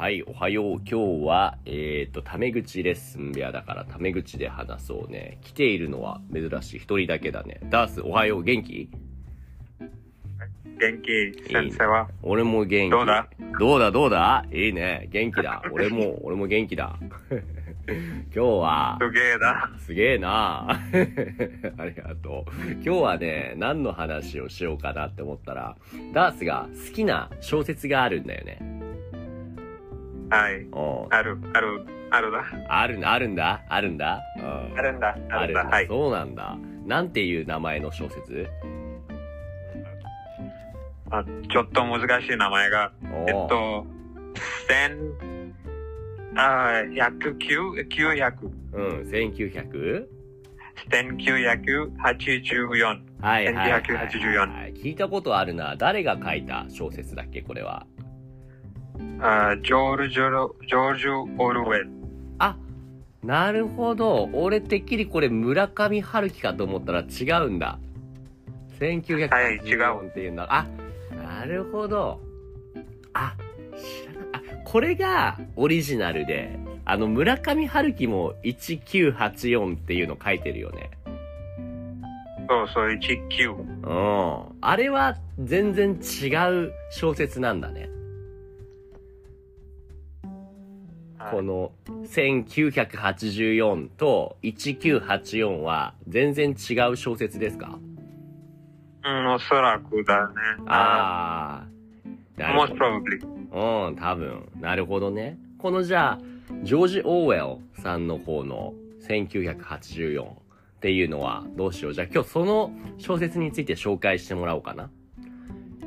はい、おはよう。今日は、えっ、と、タメ口レッスン部屋だから、タメ口で話そうね。来ているのは珍しい。一人だけだね。ダース、おはよう。元気？元気、先生は？俺も元気。どうだ？どうだ？どうだ？いいね。元気だ。俺も、俺も元気だ。今日は、すげえな。すげえな ありがとう。今日はね、何の話をしようかなって思ったら、ダースが好きな小説があるんだよね。はい。うんある、ある、あるだ。あるあるんだ、あるんだ？うんあるんだ、ああるるんだ。はい。そうなんだ。なんていう名前の小説？あちょっと難しい名前が、おえっと、千、あー、百九、九百、うん、1900? 千九百八十四。はいはいはいはい、1984はい。聞いたことあるな。誰が書いた小説だっけ、これは。あージョージョ、ジョージ・オルウェル。あ、なるほど。俺てっきりこれ村上春樹かと思ったら違うんだ。はい違1984うっていうんだ。あ、なるほど。あ、知らない。あ、これがオリジナルで、あの村上春樹も1984っていうの書いてるよね。そうそう、一九。うん。あれは全然違う小説なんだね。この1984と1984は全然違う小説ですか？うん、おそらくだね。ああ。なる most ほ probably. ど。うん、多分。なるほどね。このじゃあ、ジョージ・オーウェルさんの方の1984っていうのはどうしよう？じゃあ今日その小説について紹介してもらおうかな。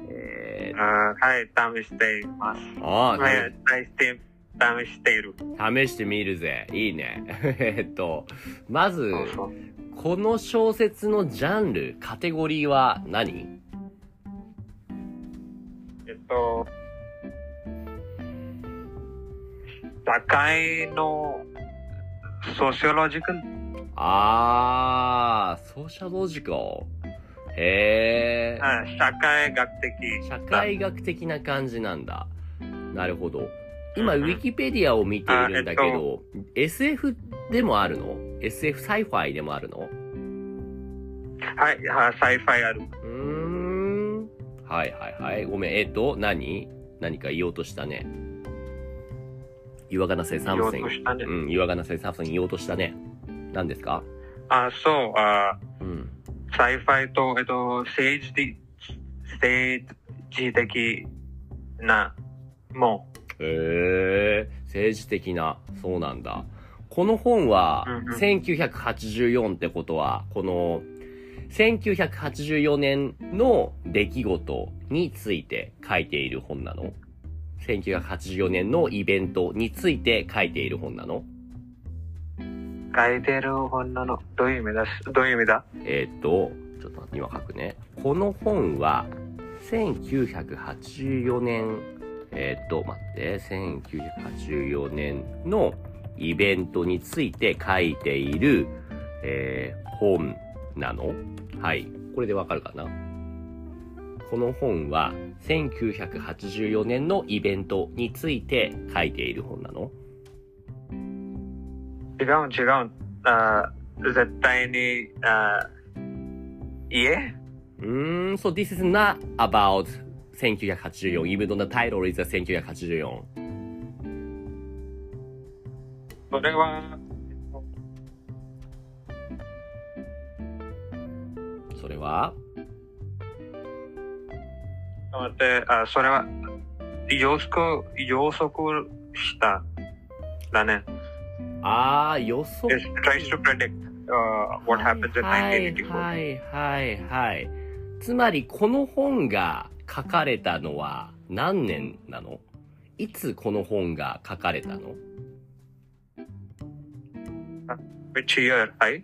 えあーはい、試しています。ー、あはいあ、、試して、試している。試してみるぜ。いいね。えっと、まず。この小説のジャンル、カテゴリーは何？えっと、社会の sociologicalあー、 sociological。へー。あ社会学的社会学的な感じなんだ。なるほど。今、うん、ウィキペディアを見ているんだけど、SF でもあるの ?SF サイファイでもあるの？はい、はい、 sci-fi ある。うーん。はいはいはい。ごめん、えっと、何？何か言おうとしたね。You are gonna say 言おう.としたね。うん、You are gonna say something 言おうとしたね。何ですか？あ、そう、あうん。 sci-fi と、えっと、政治的、政治的なもへえ、政治的な、そうなんだ。この本はうんうん、1984ってことは、この、1984年の出来事について書いている本なの ?1984 年のイベントについて書いている本なの？書いてる本なの。どういう意味だ？どういう意味だ？えーっと、ちょっと今書くね。この本は、1984年、えーっと、待って、1984年のイベントについて書いている、えー本なの？はい。これでわかるかな？この本は、1984年のイベントについて書いている本なの？違う違う。あ絶対に、あいえうーん、so this is not about 1984, even though the title is 1984. それは、それは待って、あそれは予測、予測した。だね。あー、予測 It tries to predict、uh, what happens in はい 1984. はいはいはい。つまり、この本が書かれたのは何年なのいつこの本が書かれたの Which year? はい。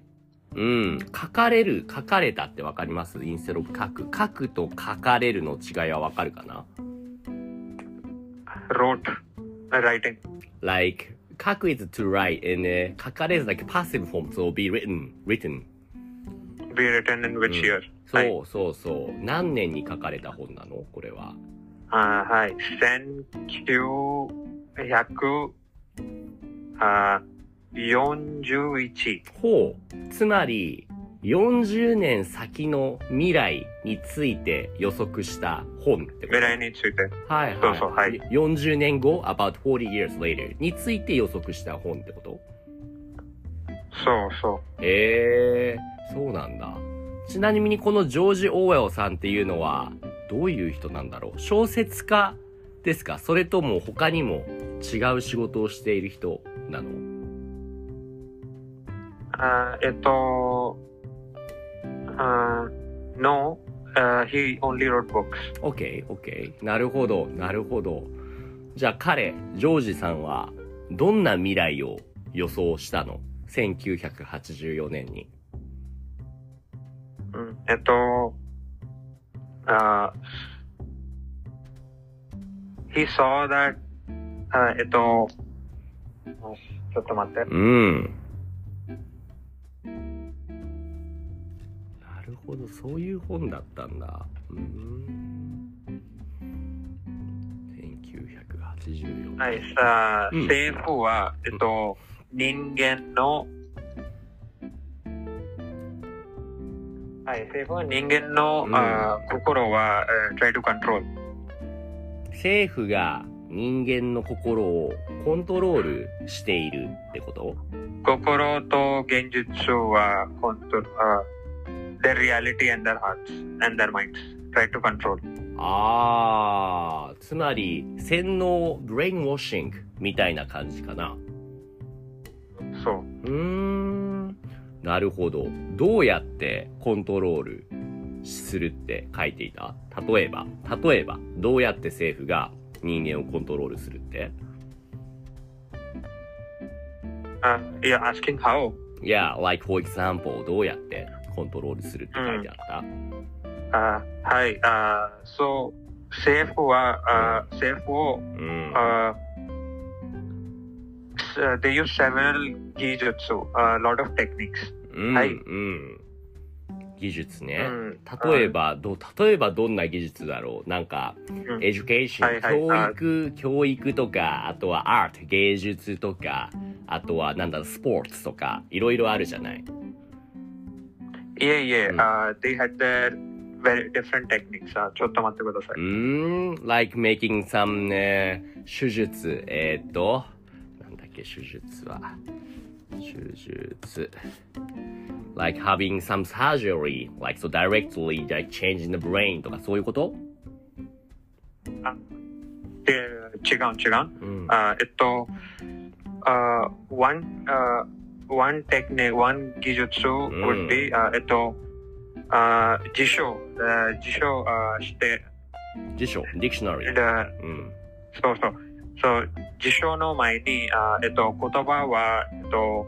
うん。書かれる、書かれたってわかりますインステロ書く。書くと書かれるの違いはわかるかな wrote, writing. like 書く is to write and、uh, 書かれ is like passive form so be written written Be written in which うん year? はい。そうそうそう何年に書かれた本なの？これはあはい。1900、100、あ41。ほう。つまり、40年先の未来について予測した本ってこと？未来について。はいはい。そうそうはい40年後、about 40 years later について予測した本ってこと？そうそええー、そうなんだ。ちなみにこのジョージ・オーウェルさんっていうのは、どういう人なんだろう？小説家ですか？それとも他にも違う仕事をしている人なの？う。あえっと、あ No, uh, he only wrote books. ?OK, OK. なるほど、なるほど。じゃあ彼、ジョージさんは、どんな未来を予想したの ?1984 年に。うんえっと、あ he saw that, あえっと、ちょっと待って。うん。なるほど、そういう本だったんだ。うーん。1984年。はい、さあ、うん政府は、えっと、人間の、はい、政府は人間の、うんあ心は、えー try to control。政府が人間の心をコントロールしているってこと？心と現実は、コントロあ their reality and their hearts and their minds try to control。あー、つまり洗脳ブレインウォッシングみたいな感じかな。そう。うーん。なるほど。どうやってコントロールするって書いていた？例えば、例えば、どうやって政府が人間をコントロールするって？Uh, you're asking how? いや、like for example, どうやってコントロールするって書いてあった、あはい、あそう、政府は、あ政府を、うん。あ they use several 技術、a lot of techniques. うん、はいうん。技術ね。うん例えば、ど、例えばどんな技術だろうなんか、うん education、はいはい教育、教育とか、あとはアート、芸術とか、あとはなんだろう、スポーツとか、いろいろあるじゃない？Uh, they had their very different techniques. あちょっと待ってください。うーん、like making some ね、手術、えーっと、け、手術は。手術。like having some surgery, like so directly, like changing the brain とかそういうことで違う違う。うん。あえっと、あ one, あ one technique, one 技術 would be、あえっと、あ辞書、あ辞書あして、辞書、dictionary。でうん。そうそう。そう、辞書の前に、あえっと、言葉は、えっと、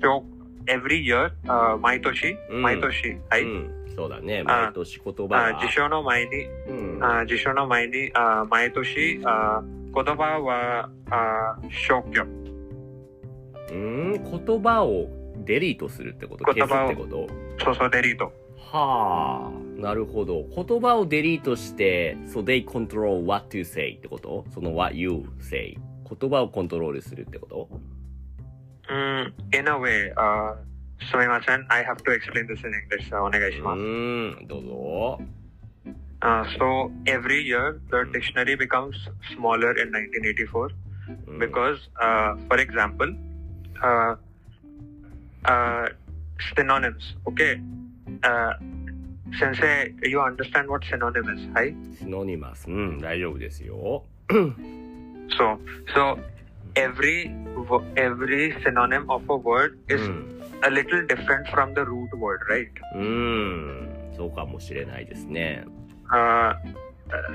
小 every year、あ毎年、うん毎年、はい。うん。そうだね。あ毎年言葉は。あ辞書の前に、うん。あ辞書の前に、あ毎年、あ言葉は、あ消去。うん。言葉をデリートするってこと？言葉をってこと？そうそう、デリート。はあ、なるほど。言葉をデリートして、so they control what to say ってことその what you say。言葉をコントロールするってことうん、in a way、あすみません。I have to explain this in English. お願いしうます。ーん、どうぞ。Uh, so every year the dictionary becomes smaller in 1984うん because, uh, for example, uh, uh, synonyms. Okay, uh, Sensei, you understand what synonym is, right? シノニマス。うん、大丈夫ですよ。 So, so every wo- every synonym of a word う is ん。 a little different from the root word, right? うーん、そうかもしれないですね。 Uh,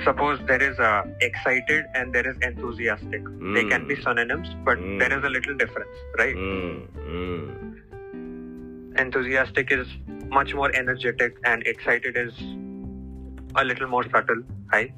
suppose there is a excited and there is enthusiastic. They can be Mm. synonyms, but Mm. there is a little difference, right? うん、うん。 Enthusiastic is much more energetic and excited is a little more subtle right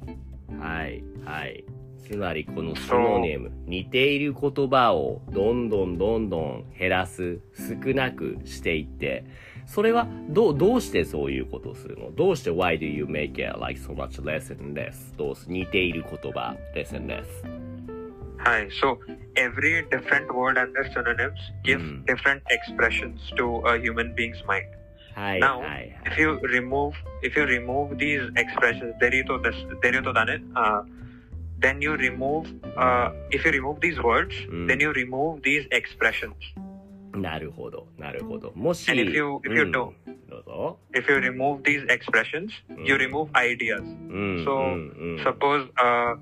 はい、はい。つまりこのシノニム、似ている言葉をどんどんどんどん減らす、少なくしていって、それはどう、どうしてそういうことをするのどうして Why do you make it like so much less and less? どうす似ている言葉 less and less? Hi. So every different word and their synonyms give Mm. different expressions to a human being's mind. はい、 Now, はい。 If you remove if you remove these expressions, derito this derito dane, uh, then you remove uh, if you remove these words, Mm. then you remove these expressions. なるほど、なるほど。もし、 And if you if you うん don't どうぞ。 if you remove these expressions, you Mm. remove ideas. うん、 So, うん、うん。 Suppose uh,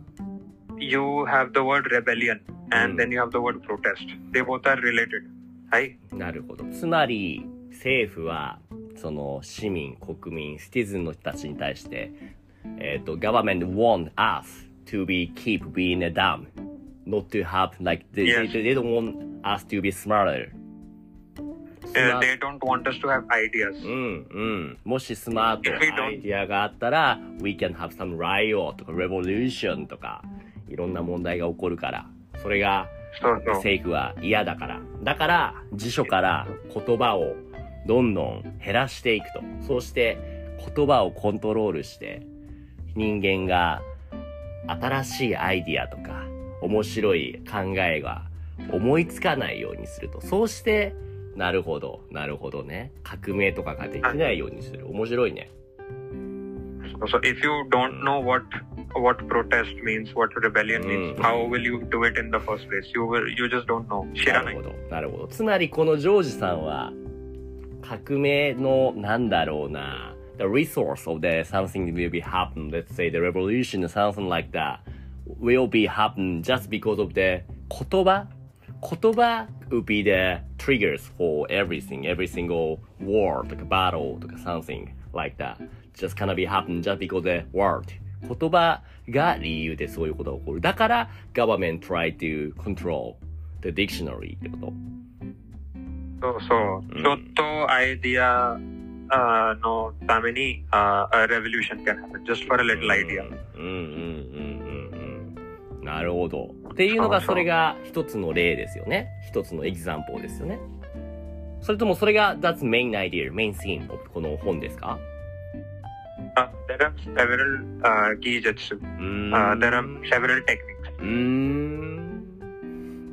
you have the word rebellion and Mm. then you have the word protest. They both are related. Hi. なるほど。つまり、政府は、その市民、国民、シティズンの人たちに対して、えっ、と、government want us to be keep being a dumb, not to have like they, Yes. they, they don't want us to be smarter. Uh, they don't want us to have ideas. うんうん。もしスマートなアイディアがあったら、we can have some riot とか revolution とか、いろんな問題が起こるから、それが政府は嫌だから。だから、辞書から言葉をどんどん減らしていくと。そうして、言葉をコントロールして、人間が新しいアイディアとか、面白い考えが思いつかないようにすると。そうして、なるほど、なるほどね。革命とかができないようにする。面白いね。So, so if you don't know what what protest means, what rebellion means, Mm. how will you do it in the first place? You will you just don't know. 知らないなるほ。ど、なるほど。つまりこのジョージさんは、革命のなんだろうな、the resource of the something will be happen, let's say the revolution or something like that, will be happen just because of the 言葉言葉 would be the triggers for everything, every single war とか battle とか something like that. Just gonna be happen just because the word. 言葉が理由でそういうことが起こる。だから、government try to control the dictionary ってこと。So, so, Mm. ちょっとアイディア、uh, のために、uh, a revolution can happen just for a little idea. うんうんうんうんうん。なるほど。っていうのが、そうそうそれが一つの例ですよね。一つのエグザンポーですよね。それともそれが、that's main idea, main theme of この本ですか Uh, there are several uh, gijutsu. うーん Uh, there are several techniques. うーん。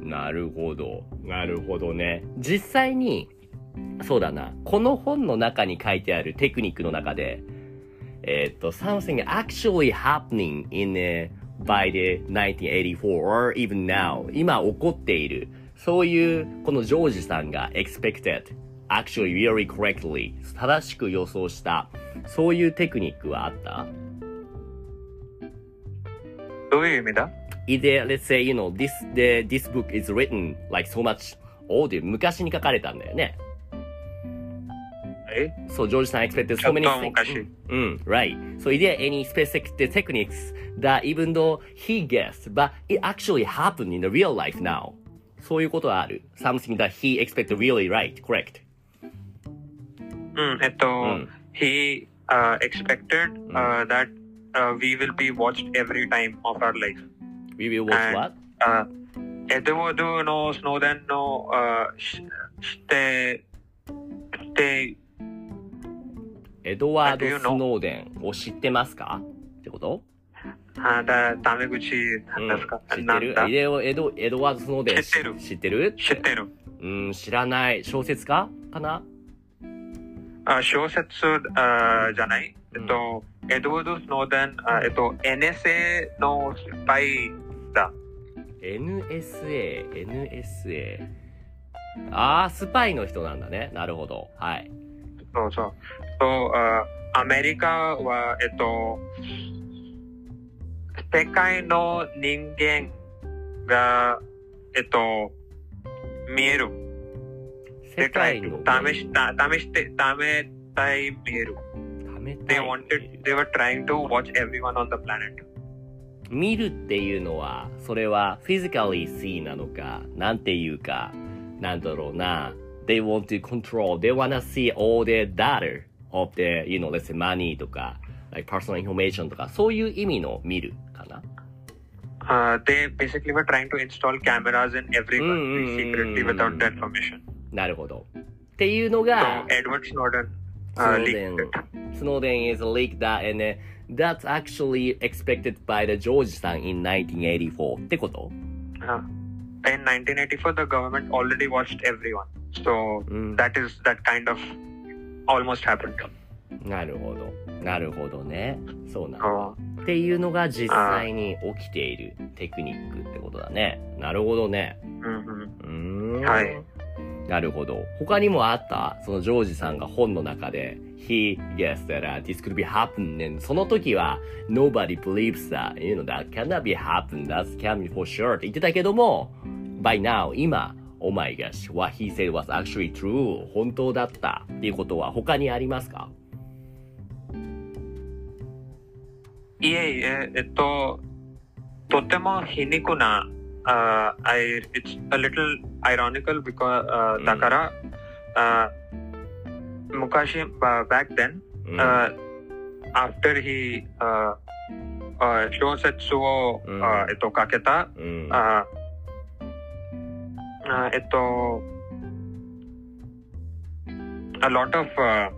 なるほど。なるほどね。実際に、そうだな。この本の中に書いてあるテクニックの中で、えーっと、something actually happening in、uh, by the 1984 or even now 今起こっている、そういうこのジョージさんが expected, actually really correctly 正しく予想した、そういうテクニックはあったどういう意味だ either let's say you know this the this book is written like so much old 昔に書かれたんだよねえ So George San expected so many things 昔うん right so is there any specific techniques that even though he guessed but it actually happened in the real life now そういうことはある something that he expected really right correct うん、えっと、ん he uh, expected uh, that uh, we will be watched every time of our life. we will watch And- what? Uh, エドワードのスノーデンの、uh, しして、して、エドワード・ス?ノーデンを知ってますか?ってこと?あだ、タメ口なんですか、知ってる?エドエドエドワード・スノーデン知ってる知ってる知ってる。うん、知らない。小説家かなあ小説あじゃない？えっと、エドワード・スノーデン、あえっと、NSA のスパイだ。?NSA、NSA。あー、スパイの人なんだね。なるほど。はい。そうそう。そう、あアメリカは、えっと、世界の人間が、えっと、見える。世界の試した、試して、試したい見える。They い wanted, they were trying to watch everyone on the planet. 見るっていうのは、それは physically see なのか、なんていうか、なんだろうな。They want to control, they wanna see all the data of the, you know, let's say money とか、like personal information とか、そういう意味の見るかな Uh, they basically were trying to install cameras in every country secretly without the information. なるほど。っていうのが、Edward Snowden uh, it. Snowden is leaked that and uh, that's actually expected by the George さん in 1984ってこと Uh, in 1984, the government already watched everyone. So うん。that is that kind of almost happened. なるほど。なるほどね。そうなんだ。Oh, っていうのが実際に起きているテクニックってことだね。なるほどね。mhm. うーん。はい。なるほど。他にもあったそのジョージさんが本の中で、He guessed that、this could be happening. その時は、Nobody believes that. You know, that cannot be happen. that's can be for sure. って言ってたけども、by now, 今、Oh my gosh, what he said was actually true. 本当だったっていうことは他にありますかいえいえ、えっと、とても皮肉な、uh, I, it's a little ironical because, uh, うんだから、uh, 昔、uh, back then, うん uh, after he, uh, uh, 小説を、うん uh, えっと、かけた、うん。 uh, uh, えっと、a lot of, uh,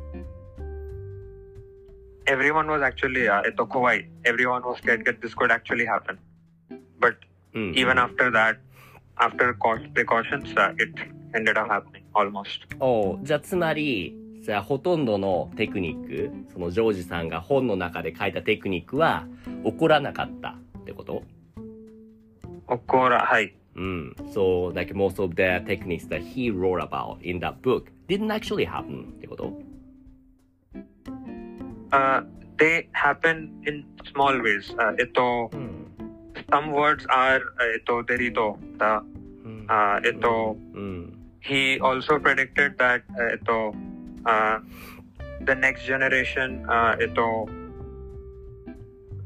everyone was actually, uh, えっと、怖い。everyone was scared that this could actually happen. But うん even after that, after cau- precautions, uh, it ended up happening almost. おうじゃあつまり、じゃあほとんどのテクニック、そのジョージさんが本の中で書いたテクニックは起こらなかったってこと起こら、はい。うん。So, like most of the techniques that he wrote about in that book didn't actually happen ってこと Uh, they happen in small ways. Uh, えっと、うん。Some words are, えっと、デリト、だ、うん。uh, えっと、うん。he also predicted that, えっと、uh, the next generation, uh, えっと、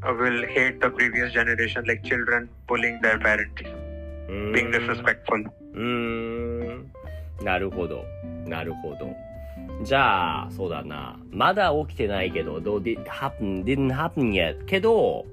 uh, will hate the previous generation, like children bullying their parents, うん being disrespectful. うーん。なるほど。なるほど。じゃあ、そうだな。まだ起きてないけど、どう did happen, didn't happen yet. けど、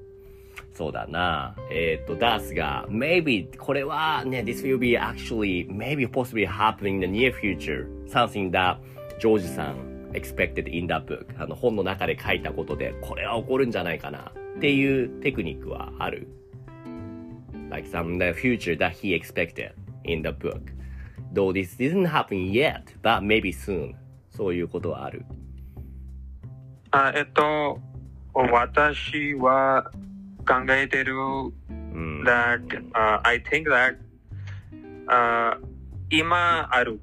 そうだな。えっ、と、ダースが、maybe, これはね、this will be actually, maybe possibly happening in the near future. Something that ジョージさん expected in that book. あの、本の中で書いたことで、これは起こるんじゃないかな。っていうテクニックはある like some the future that he expected in the book. Though this didn't happen yet, but maybe soon. そういうことはある。あえっと、私は 考えてるうん。 that、uh, I think that、uh, 今ある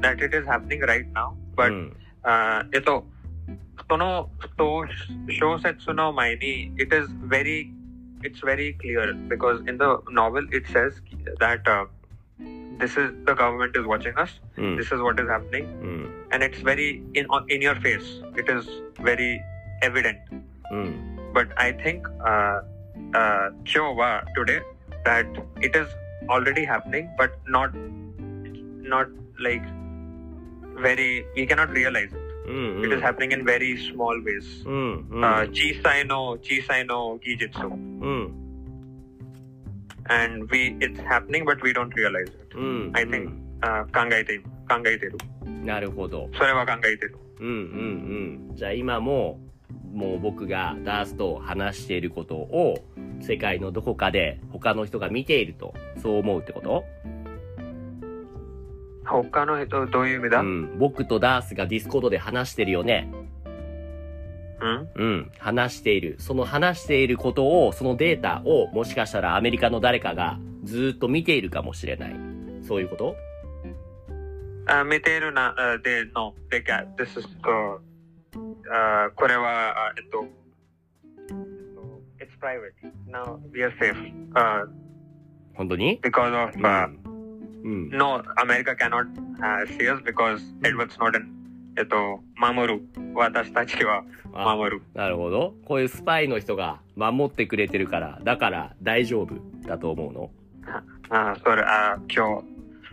that it is happening right now う but、ん。 uh, えっとその小小説の前に it is very it's very clear because in the novel it says that、uh, this is the government is watching us うん。 this is what is happening うん。 and it's very in on, in your face it is very evident うん。 but I think uh, uh, Kyowa today that it is already happening, but not not like very we cannot realize it. うん。 It is happening in very small ways. うん。うん。 Uh, chisai no chisai no gijitsu, うん。 and we it's happening, but we don't realize it. うん。 I think uh, 考えて考えてる。なるほど。それは考えてる。うんうんうん。じゃあ今も、 もう僕がダースと話していることを世界のどこかで他の人が見ていると、そう思うってこと？他の人どういう意味だ？ううん？ん。僕とダースが Discord で話してるよね。うん？話している。その話していることを、そのデータを、もしかしたらアメリカの誰かがずーっと見ているかもしれない。そういうこと？あ見ているな、uh, they no, they can. This uh, uh, これは、uh, えっと、えっと it's private. Now we are safe. Uh, 本当に？Because of う uh, ん。うん。no, America cannot uh, see us because Edward Snowden. えっと、守る。私たちはあ守る。なるほど。こういうスパイの人が守ってくれてるから、だから大丈夫だと思うの？あそれ、あ今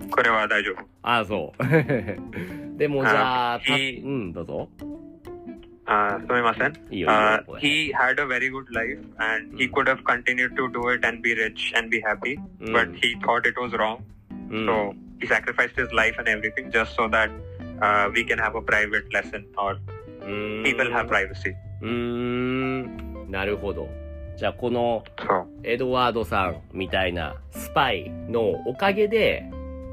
日、これは大丈夫。ああ、そう。でもじゃあ、うん、どうぞ。あすみません。いいよ。Uh, いいよ he had a very good life and he could have continued to do it and be rich and be happy, うん but he thought it was wrong. うん So he sacrificed his life and everything just so that uh, we can have a private lesson or people have privacy. なるほど。じゃあ、このエドワードさんみたいなスパイのおかげで、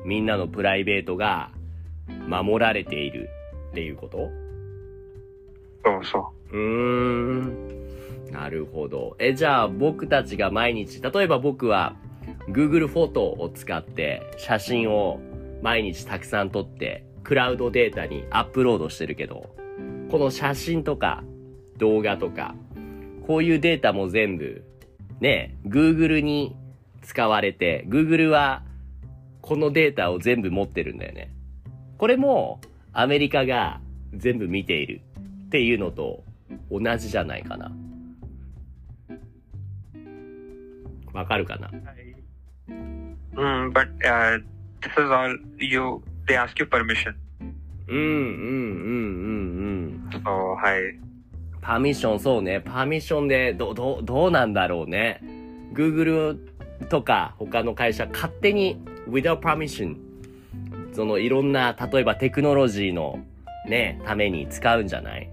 みんなのプライベートが守られているっていうことそうそうーん。なるほど。え、じゃあ僕たちが毎日、例えば僕は Google フォトを使って写真を毎日たくさん撮ってクラウドデータにアップロードしてるけど、この写真とか動画とか、こういうデータも全部ね、Google に使われて、Google はこのデータを全部持ってるんだよね。これもアメリカが全部見ているっていうのと同じじゃないかな。わかるかな？Mm, but uh, this is all you. They ask you permission. うんうんうんうんうん。So hi. パーミッション、そうね。パーミッションで、ど、ど、どうなんだろうね。Google とか他の会社勝手に without permission そのいろんな、例えばテクノロジーのね、ために使うんじゃない？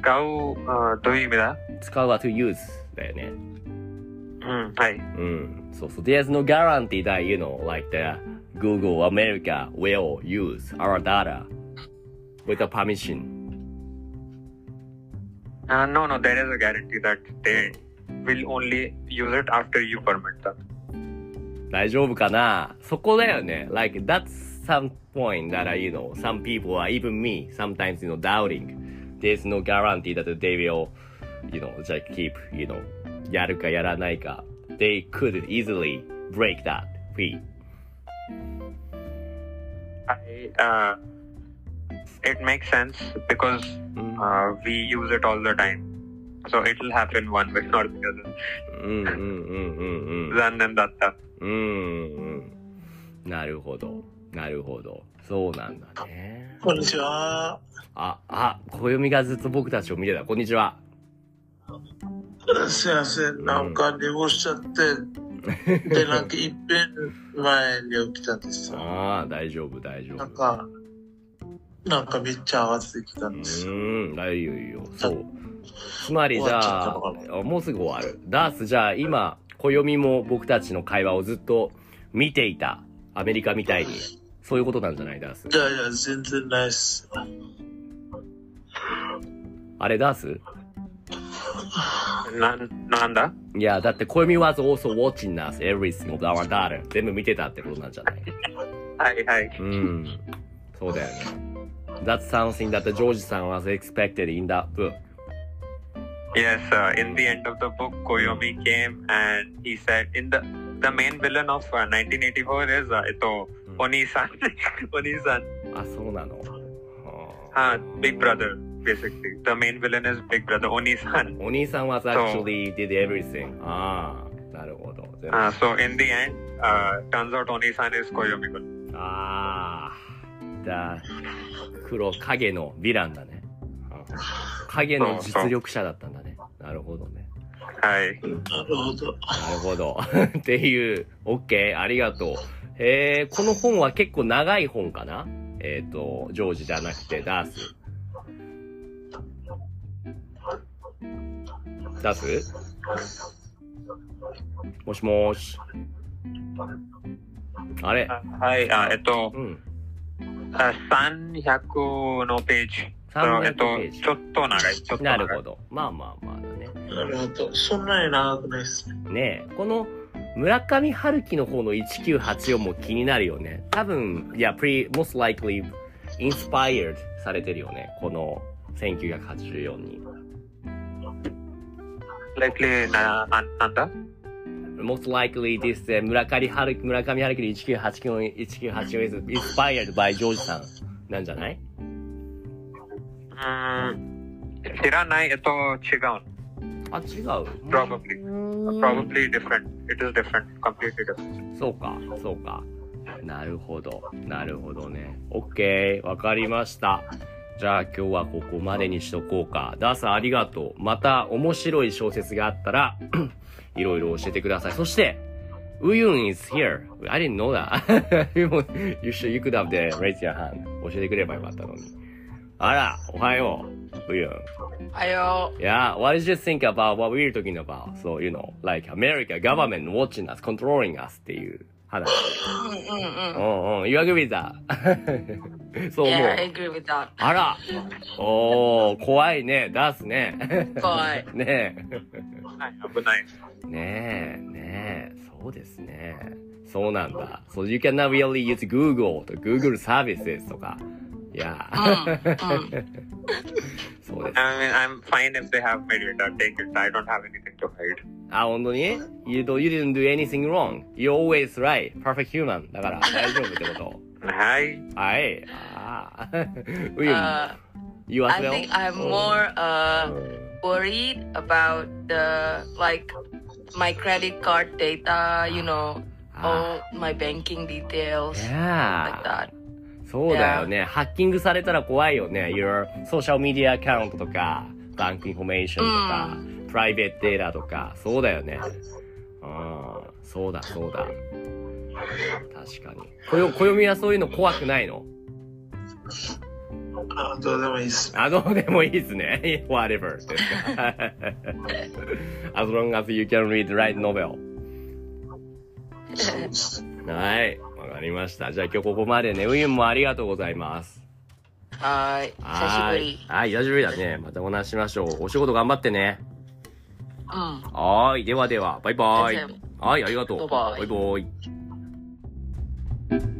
使う、uh, どういう意味だ使うは to use だよね。うん、はい。うん。そうそう。There's no guarantee that, you know, like the Google America will use our data without permission. Uh, no, no, there is a guarantee that they will only use it after you permit them. 大丈夫かなそこだよね。Like, that's some point that, I, you know, some people, are even me, sometimes, you know, doubting. There's no guarantee that they will, you know, just keep, you know, やるかやらないか。They could easily break that fee. I, uh, it makes sense because うん、 uh, we use it all the time. So it will happen one way or the other. うん、うん、うん、うん、うん。残念だった。うん、うん。なるほど。なるほど。 そうなんだね。こんにちは。あ、あ、暦がずっと僕たちを見てた。こんにちは。すいません。なんか寝坊しちゃって、で、なんか一遍前に起きたんですよ。ああ、大丈夫、大丈夫。なんか、なんかめっちゃ慌ててきたんですうよ。ーん、大丈夫よ。そう。つまりじゃあもうすぐ終わる。ダース、じゃあ今、暦も僕たちの会話をずっと見ていた。アメリカみたいに。そういうことなんじゃないダースい。やいや、全然ないっす。あれ、ダースな、なんだいや、だって暦 was also watching us everything of our daughter. 全部見てたってことなんじゃないはいはい。うん。そうだよね。That's something that the George さん was expected in that book. Yes, uh, in the end of the book, Koyomi came and he said, in the the main villain of uh, 1984 is uh, ito, Hmm. Oni-san. Oni-san. あ、そうなの。は Uh, Big Brother, basically. The main villain is Big Brother, Oni-san. あお兄さん was actually did everything. ああ、なるほど。全部 Uh, so in the end, uh, turns out Oni-san is Koyomi-kun. ああ、だ、黒、影のヴィランだね。うん影の実力者だったんだね。なるほどね。はい。なるほど。なるほど。っていう、OK、ありがとう。えー、この本は結構長い本かな？えっ、と、ジョージじゃなくて、ダース。ダース？もしもーし。あれ？はい、あえっと、うん。あ300のページ。300えっとページ、ちょっと長い。ちょっと長い。なるほど。まあまあまあだね。なるほど。そんなに長くないっすね。ねえ、この村上春樹の方の1984も気になるよね。多分、いや、pre, most likely inspired されてるよね。この1984に。likely な、ななんだ？Most likely this、uh, 村上春樹、村上春樹の1984 1984 is inspired by ジョージさんなんじゃない？うーん、知らない、えっと、違う。あ、違う。Probably. Probably different. It is different. Completely different. そうか、そうか。なるほど。なるほどね。OK。わかりました。じゃあ今日はここまでにしとこうか。ダーさんありがとう。また面白い小説があったら、いろいろ教えてください。そして、ウユン is here. I didn't know that. you should, you could have the raise your hand. 教えてくればよかったのに。あら、おはよう。はよ Yeah, what did you think about what we were talking about? So, you know, like America government watching us, controlling us っていう話。うんうんうん。うんうん。You agree with that? そう思う。Yeah, I agree with that. あらおー、怖いね。出すね。怖い。ねはい危ない。え。ねえ、ねえ。そうですね。そうなんだ。So you cannot really use Google と Google services とか。いや。そうです。 I mean, I'm fine if they have my data. Take it. I don't have anything to hide. あ、本当に ?You, do, you didn't do anything wrong. You're always right. Perfect human. だから大丈夫ってこはい。と。はい。ああ。William, Uh, you as I well? think I'm more uh worried about the like my credit card data, you know, all my banking details like Yeah. that. そうだよね。ハッキングされたら怖いよね。Your social media account とか、バンクインフォメーションとか、プライベートデータとか、そうだよね。うん。そうだ、そうだ。確かに。こよ、暦はそういうの怖くないの？あどうでもいいっす。あ、どうでもいいですね。whatever as long as you can read right novel. はい。わかりました。じゃあ今日ここまでね、ウユンもありがとうございます。はーい。久しぶり。はい、久しぶりだね。またお話しましょう。お仕事頑張ってね。うん。はーい。ではでは、バイバーイ。はい、ありがとう。バイバイ。バイバーイ